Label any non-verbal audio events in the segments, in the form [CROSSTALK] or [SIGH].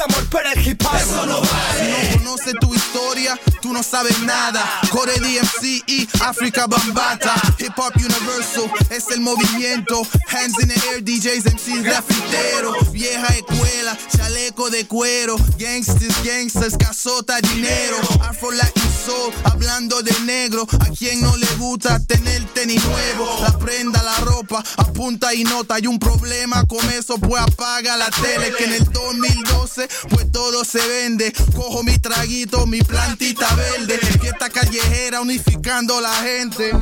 amor por el hip hop. Eso no vale. Conoces tu historia, tú no sabes nada. Core DMC y Africa Bambata. Hip Hop Universal es el movimiento. Hands in the air, DJs, MCs, grafitero. Vieja escuela, chaleco de cuero. Gangsters, gangsters, casota, dinero. Afro Latin Soul, hablando de negro. A quien no le gusta tener tenis nuevo. La prenda, la ropa, apunta y nota. Hay un problema con eso, pues apaga la tele. Que en el 2012, pues todo se vende. Cojo mi mi plantita verde. Fiesta callejera unificando la gente.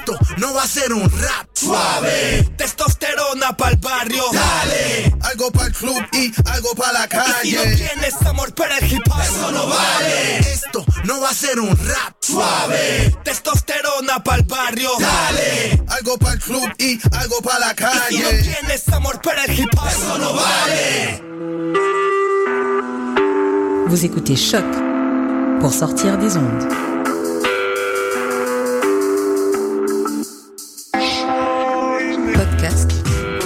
Esto no va a ser un rap suave. Testosterona pa'l barrio. Dale. Algo para el club y algo para la Y si no calle. tienes amor por el hip hop. Eso no vale. Esto no va a ser un rap suave. Testosterona pa'l barrio. Dale. Algo para el club y algo para la Y si no calle. tienes amor por el hip hop. Eso no vale. Vous écoutez Choc pour sortir des ondes.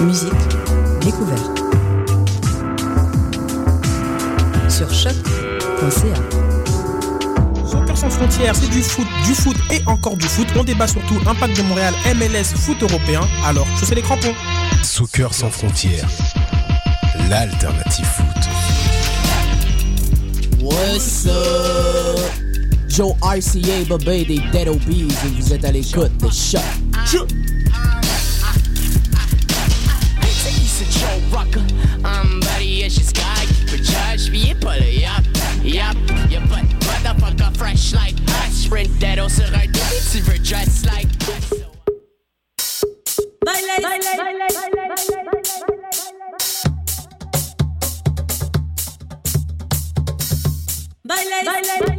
Musique, découverte. Sur choc.ca. Soccer sans frontières, c'est du foot, du foot et encore du foot. On débat surtout impact de Montréal, MLS, foot européen. Alors, chaussez les crampons. Soccer sans frontières, l'alternative foot. What's up? Joe RCA, Babé des Dead Obies et vous êtes à l'écoute de Choc. show rocker. I'm ready as she's guy. But judge me, pull it up. Yup, you but motherfucker fresh like us. Rent that also right. See, we're dressed like us. Baile, baile, baile, baile, baile, baile. Baile, baile, baile.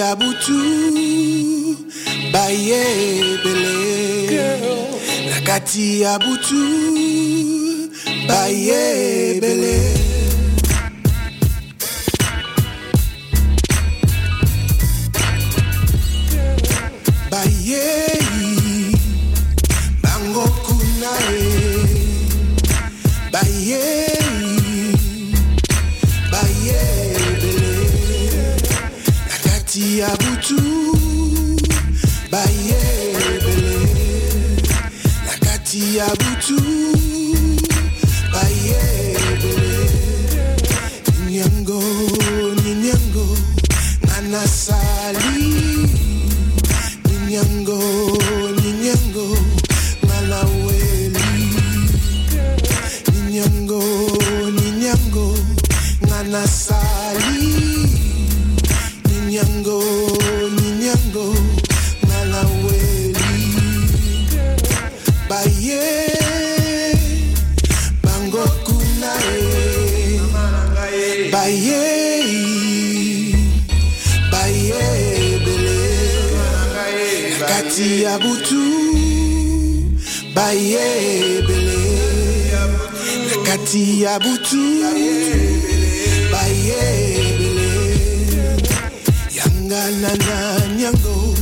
Abutu, Baye Bele. Nakati Abutu, Baye nani yango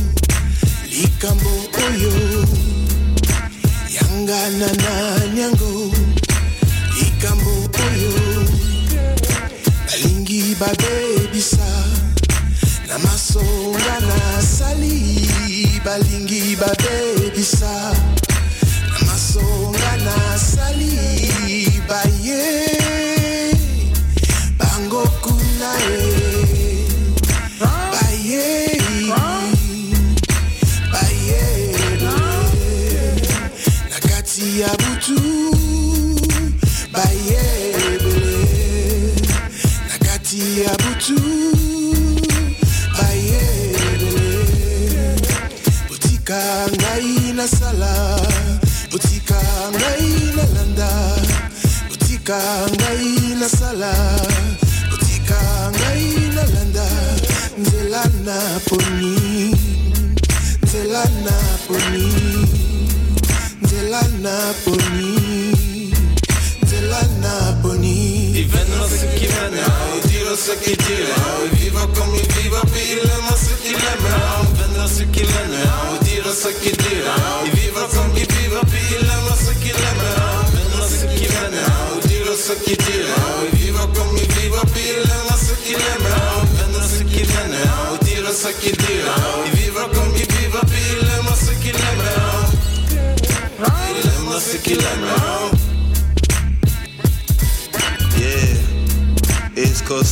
likambo oyo. Yanga na nani yango likambo oyo. Balingi babebisa na masonga nasali balingi babebisa.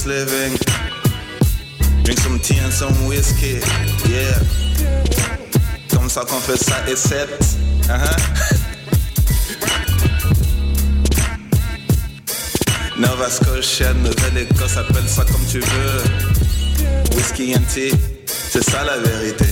living. Drink some tea and some whiskey. Yeah. Comme ça qu'on fait ça et sept. Uh -huh. [LAUGHS] Nova Scotia, Nouvelle-Écosse, appelle ça comme tu veux. Whisky and tea, c'est ça la vérité.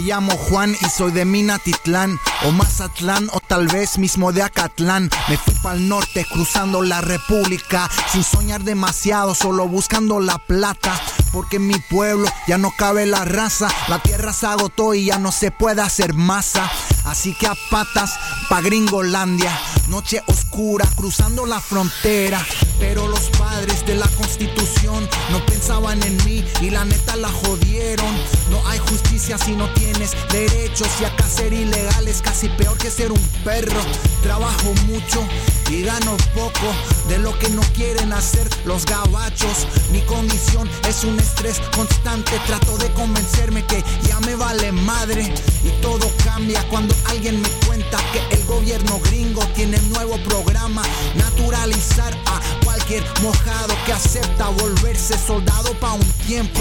Llamo Juan y soy de Minatitlán o Mazatlán o tal vez mismo de Acatlán. Me fui pa'l norte cruzando la república sin soñar demasiado, solo buscando la plata. Porque en mi pueblo ya no cabe la raza, la tierra se agotó y ya no se puede hacer masa. Así que a patas pa' Gringolandia, noche oscura cruzando la frontera. Pero los padres de la constitución no pensaban en mí y la neta la jodieron. No hay justicia si no tienes derechos y acá ser ilegal es casi peor que ser un perro. Trabajo mucho y gano poco de lo que no quieren hacer los gabachos. Mi condición es un estrés constante. Trato de convencerme que ya me vale madre y todo cambia cuando alguien me cuenta que el gobierno gringo tiene nuevo programa naturalizar a cualquier mojado que acepta volverse soldado pa' un tiempo,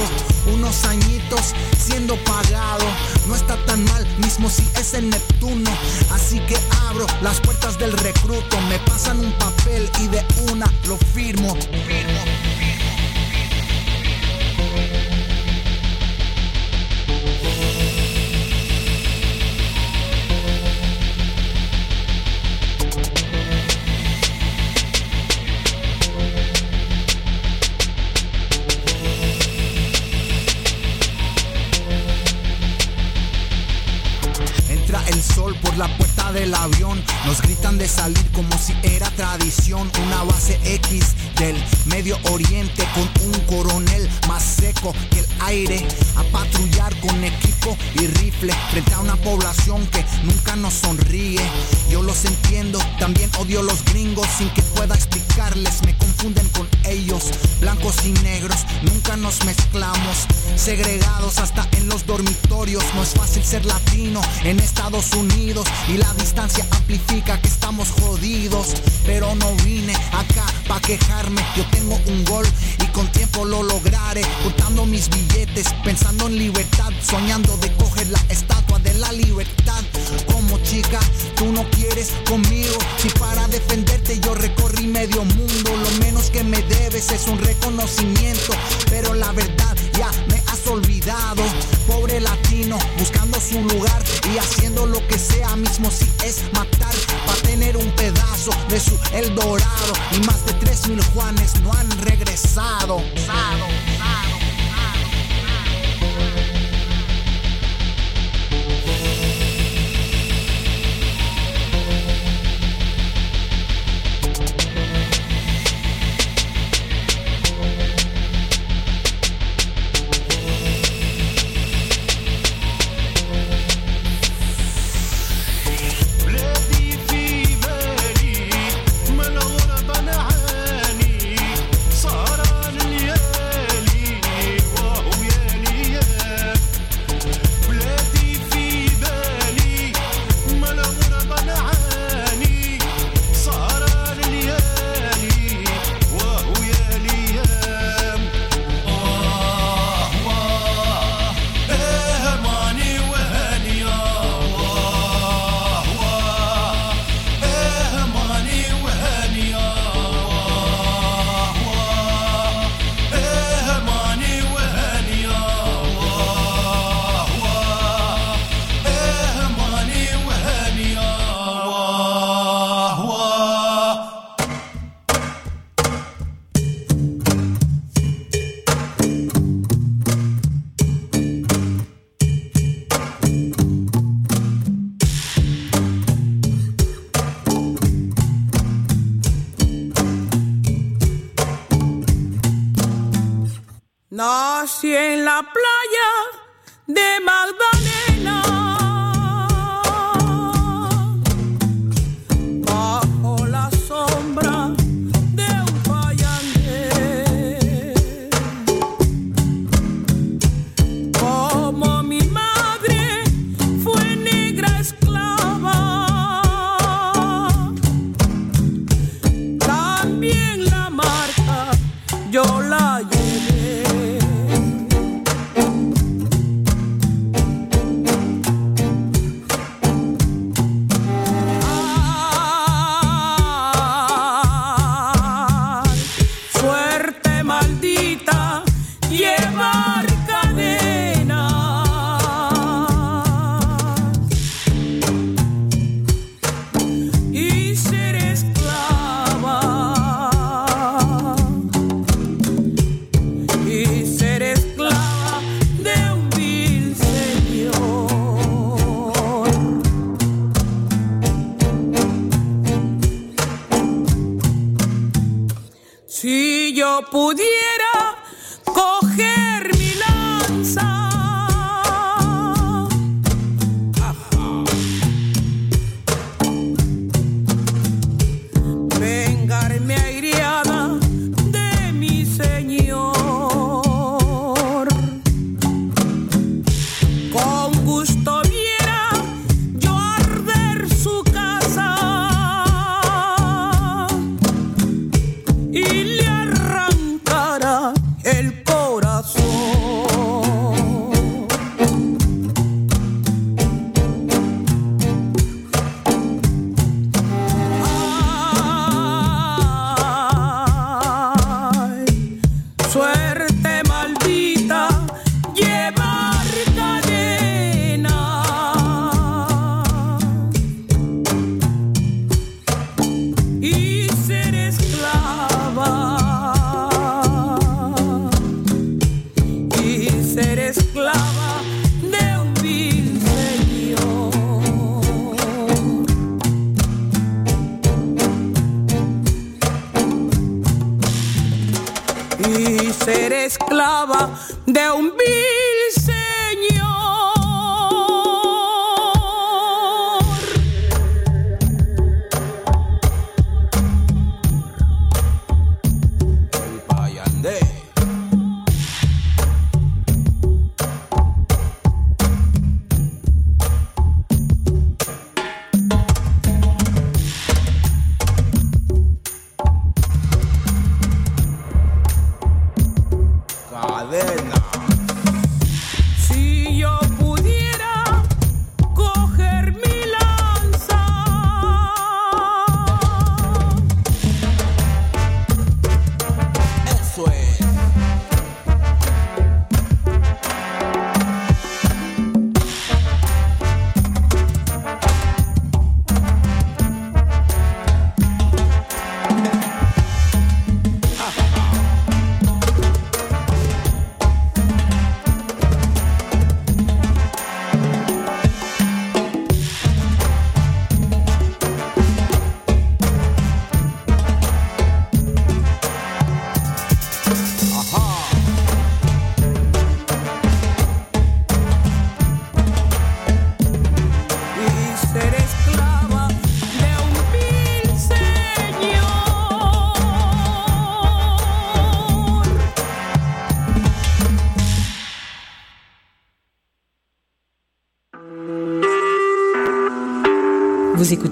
unos añitos siendo pagado. No está tan mal, mismo si es el Neptuno. Así que abro las puertas del recruto, me pasan un papel y de una lo firmo. firmo. La puerta del avión. Nos gritan de salir como si era tradición. Una base X del Medio Oriente con un coronel más seco que el aire. A patrullar con equipo y rifle frente a una población que nunca nos sonríe. Yo los entiendo, también odio los gringos sin que pueda explicarles. Me confunden con ellos, blancos y negros. Nunca nos mezclamos, segregados hasta en los dormitorios. No es fácil ser latino en Estados Unidos y la distancia amplifica que estamos jodidos. Pero no vine acá pa' Yo tengo un gol y con tiempo lo lograré. Contando mis billetes, pensando en libertad, soñando de coger la estatua de la libertad. Como chica, tú no quieres conmigo. Si para defenderte yo recorrí medio mundo, lo menos que me debes es un reconocimiento. Pero la verdad ya me olvidado, pobre latino, buscando su lugar y haciendo lo que sea mismo si es matar, para tener un pedazo de su El Dorado. Y más de tres mil Juanes no han regresado. Sado, sado. La playa de Magdalena.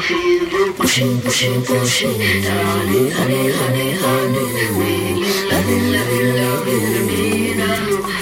Pushing, pushing, pushing, honey, honey, honey, honey, we loving, loving, loving me now.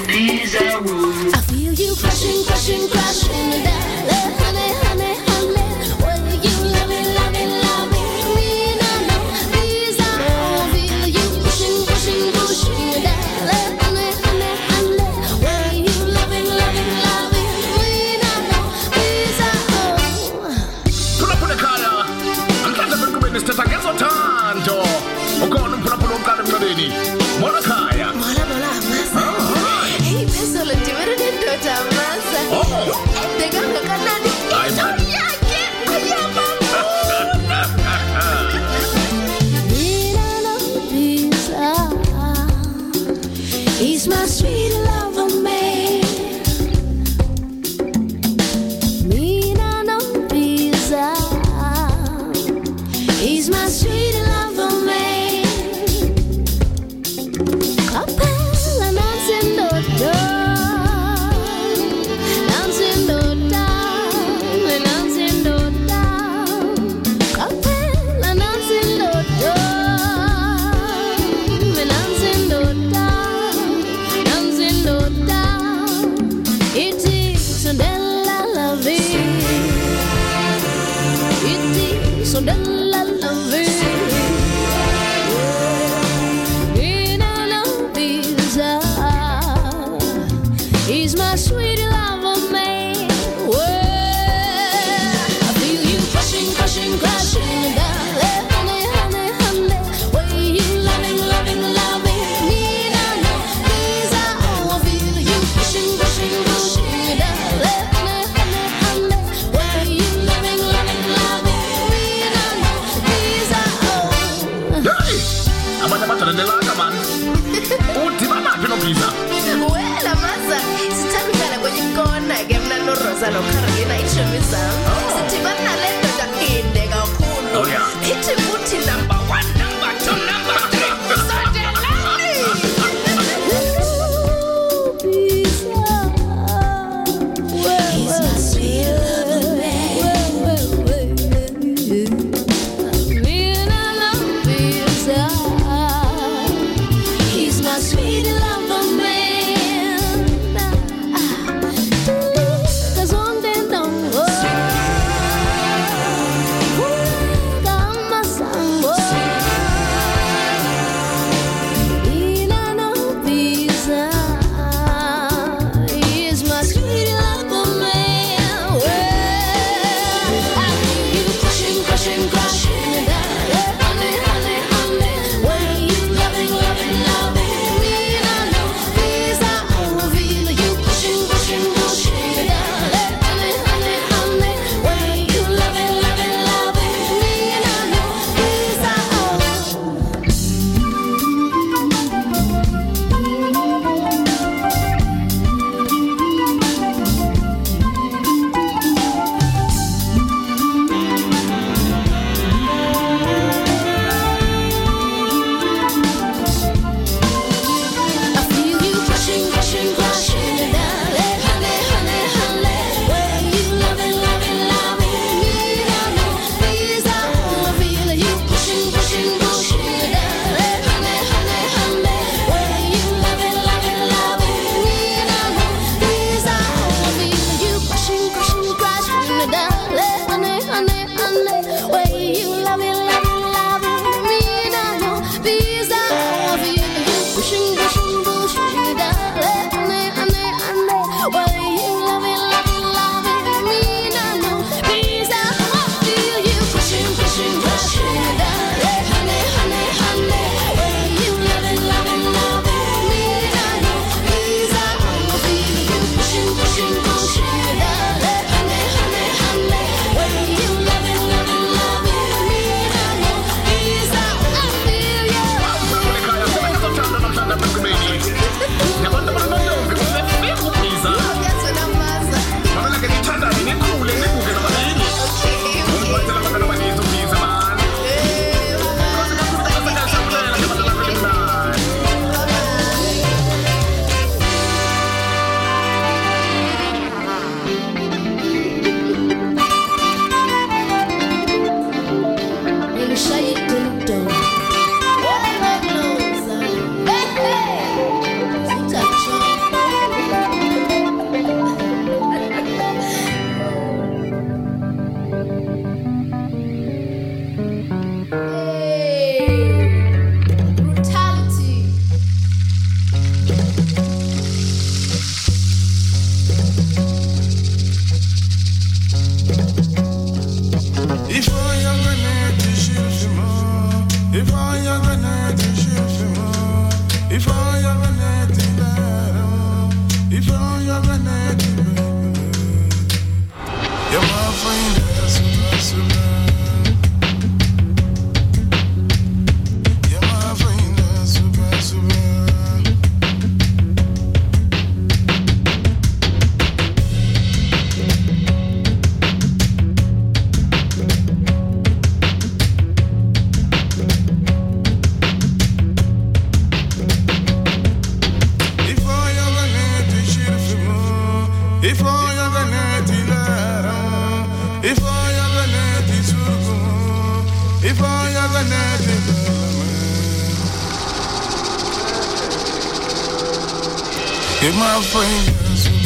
Hit my fingers.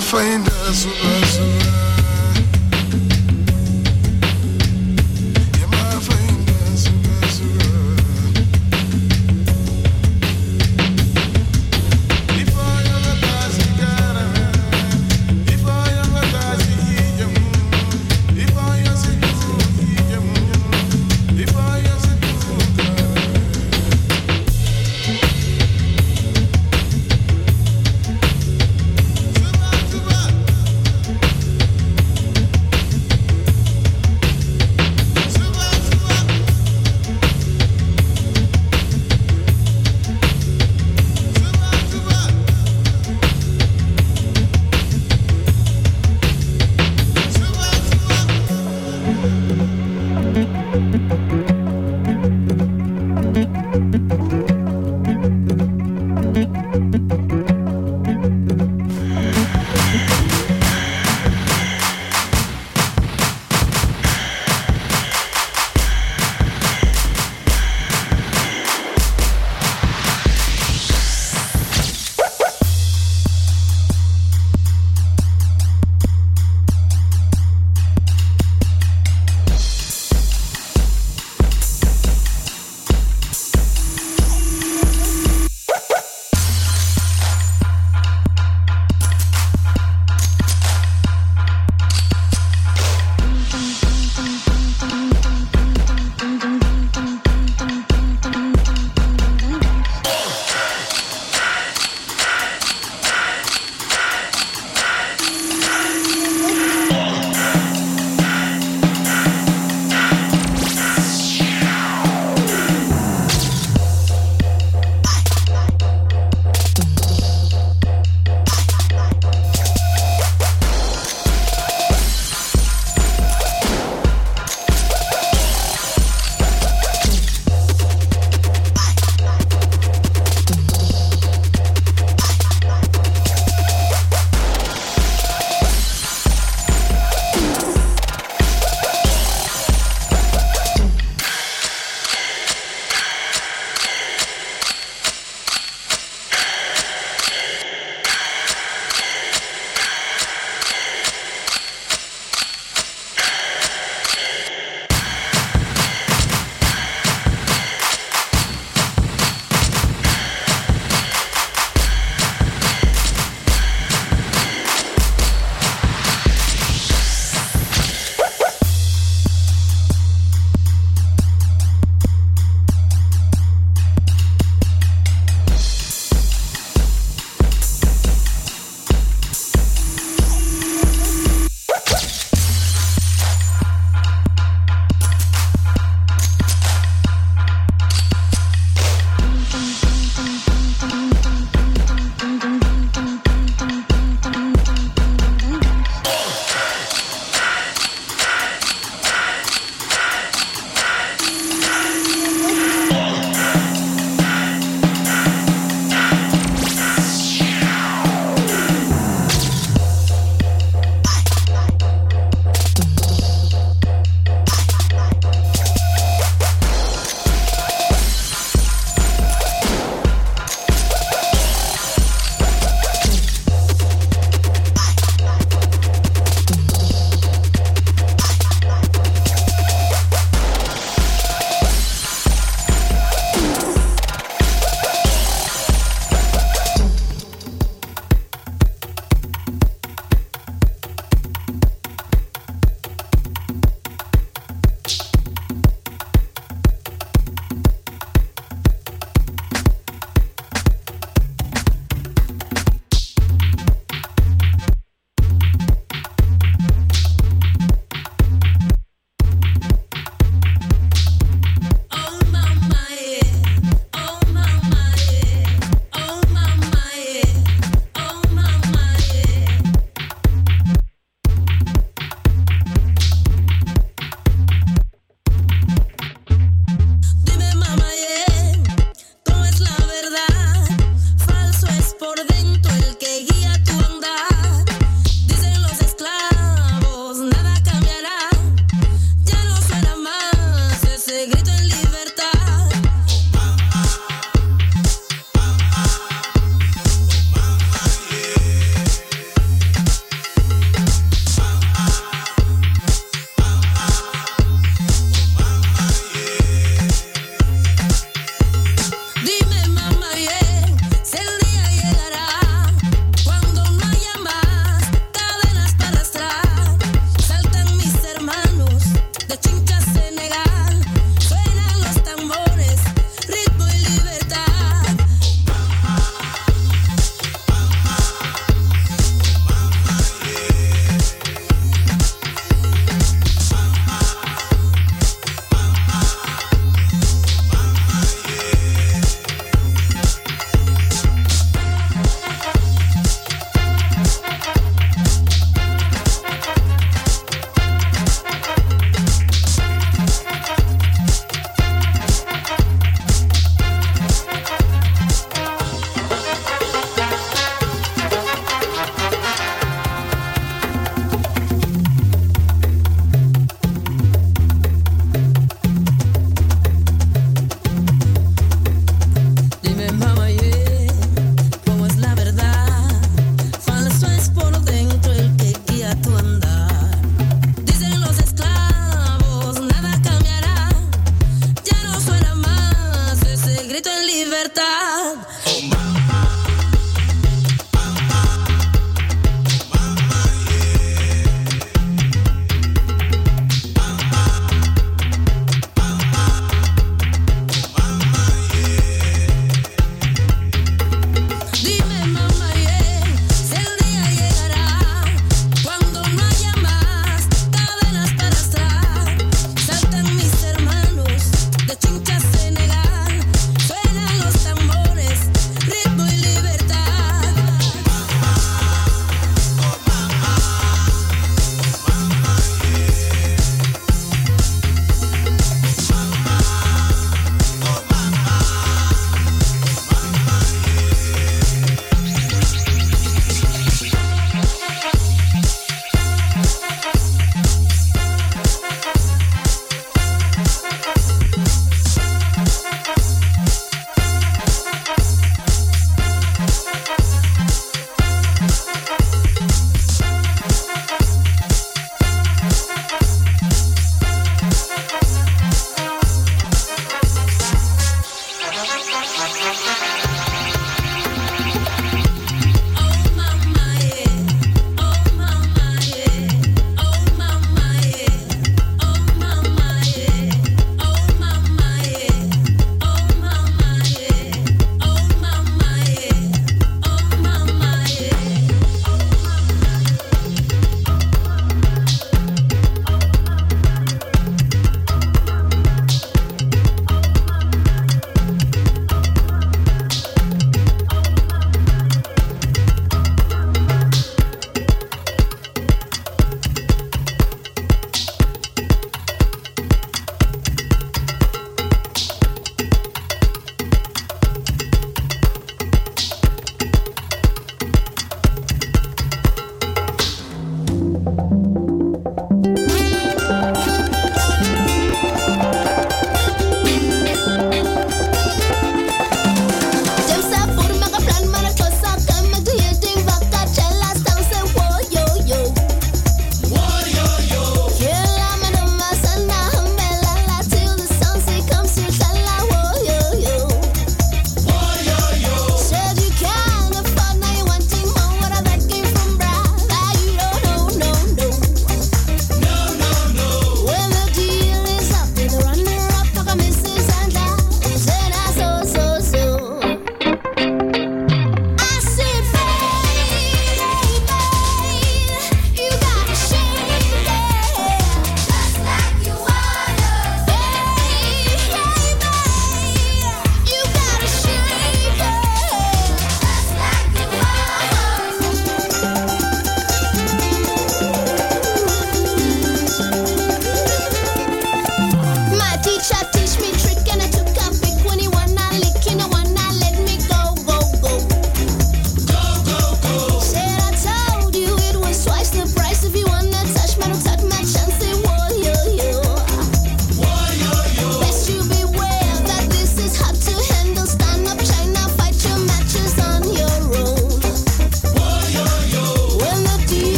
find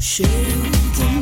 sharing 天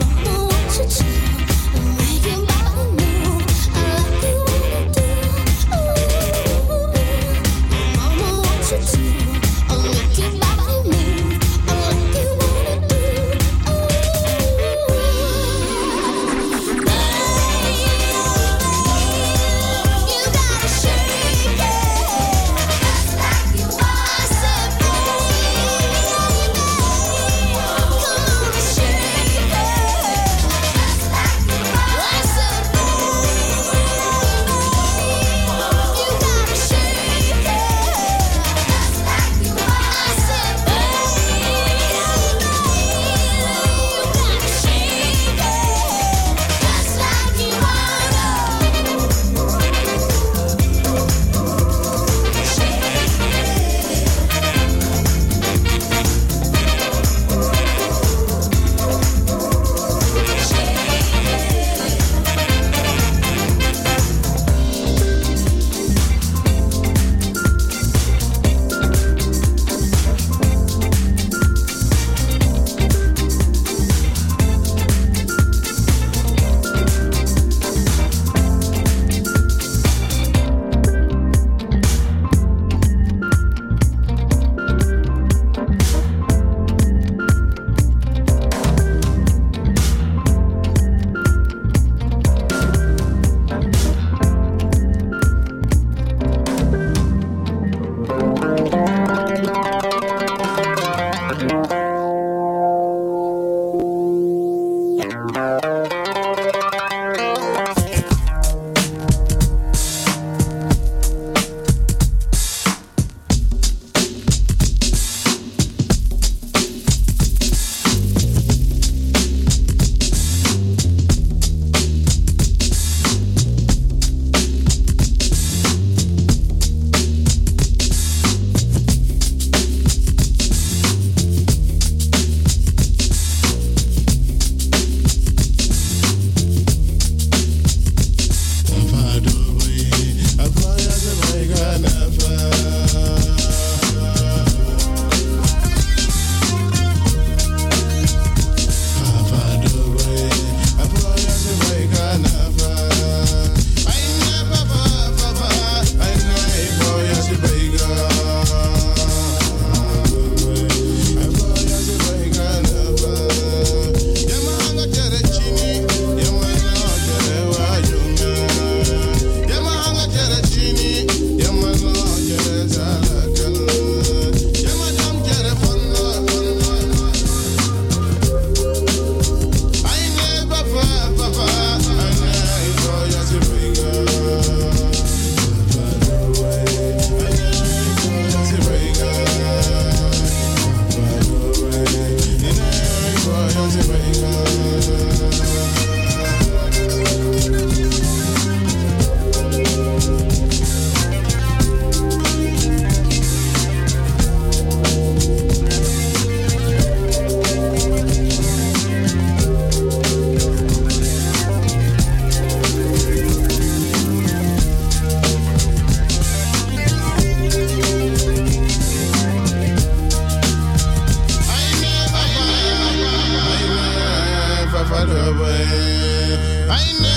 away. I know.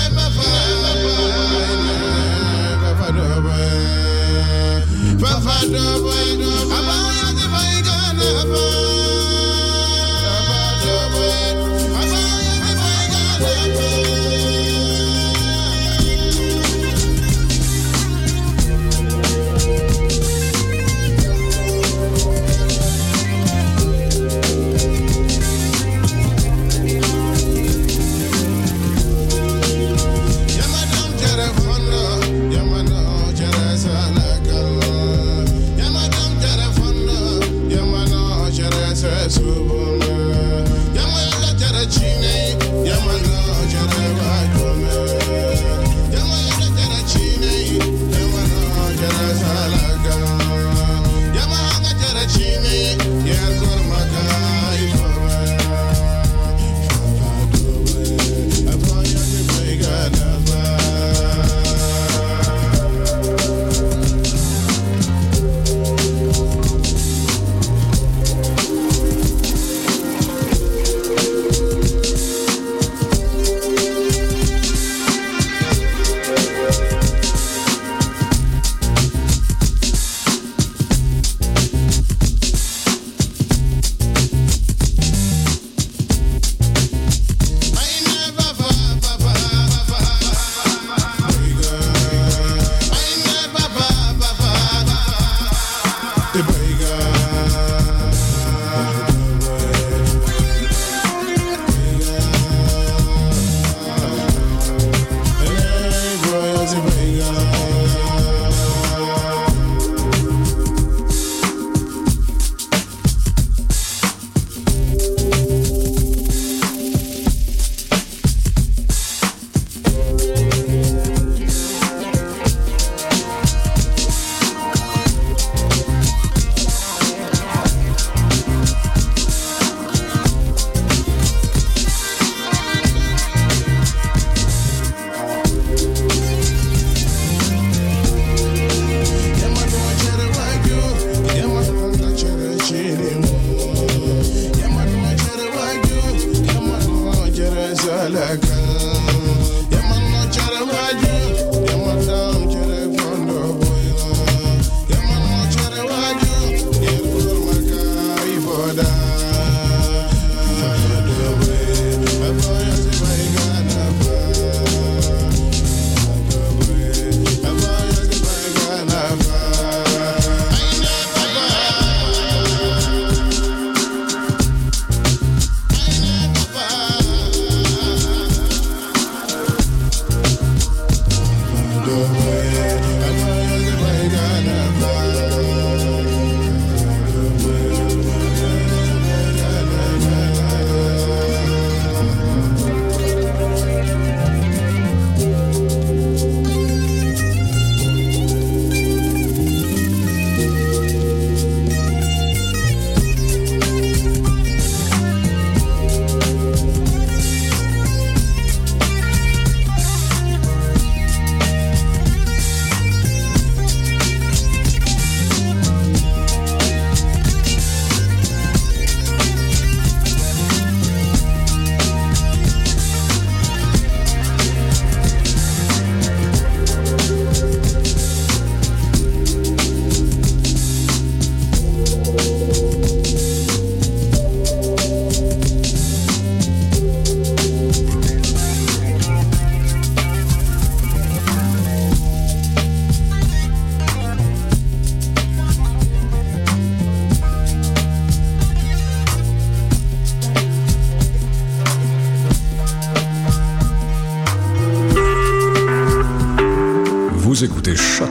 Écoutez Choc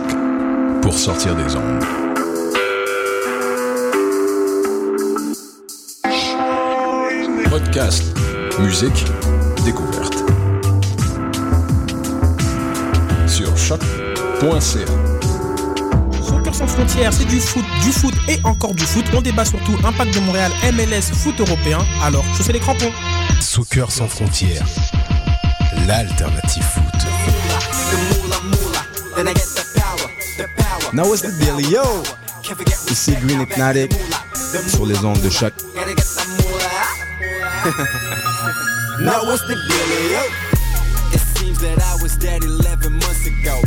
pour sortir des ondes. Podcast, musique, découverte. Sur choc.ca. Soccer sans frontières, c'est du foot, du foot et encore du foot. On débat surtout Impact de Montréal, MLS, foot européen. Alors, chaussez les crampons. Soccer sans frontières, l'alternative foot. Now what's the deal, yo? Ici Green Hypnotic sur les ondes de choc. [LAUGHS] Now what's the dealio? It seems that I was dead 11 months ago.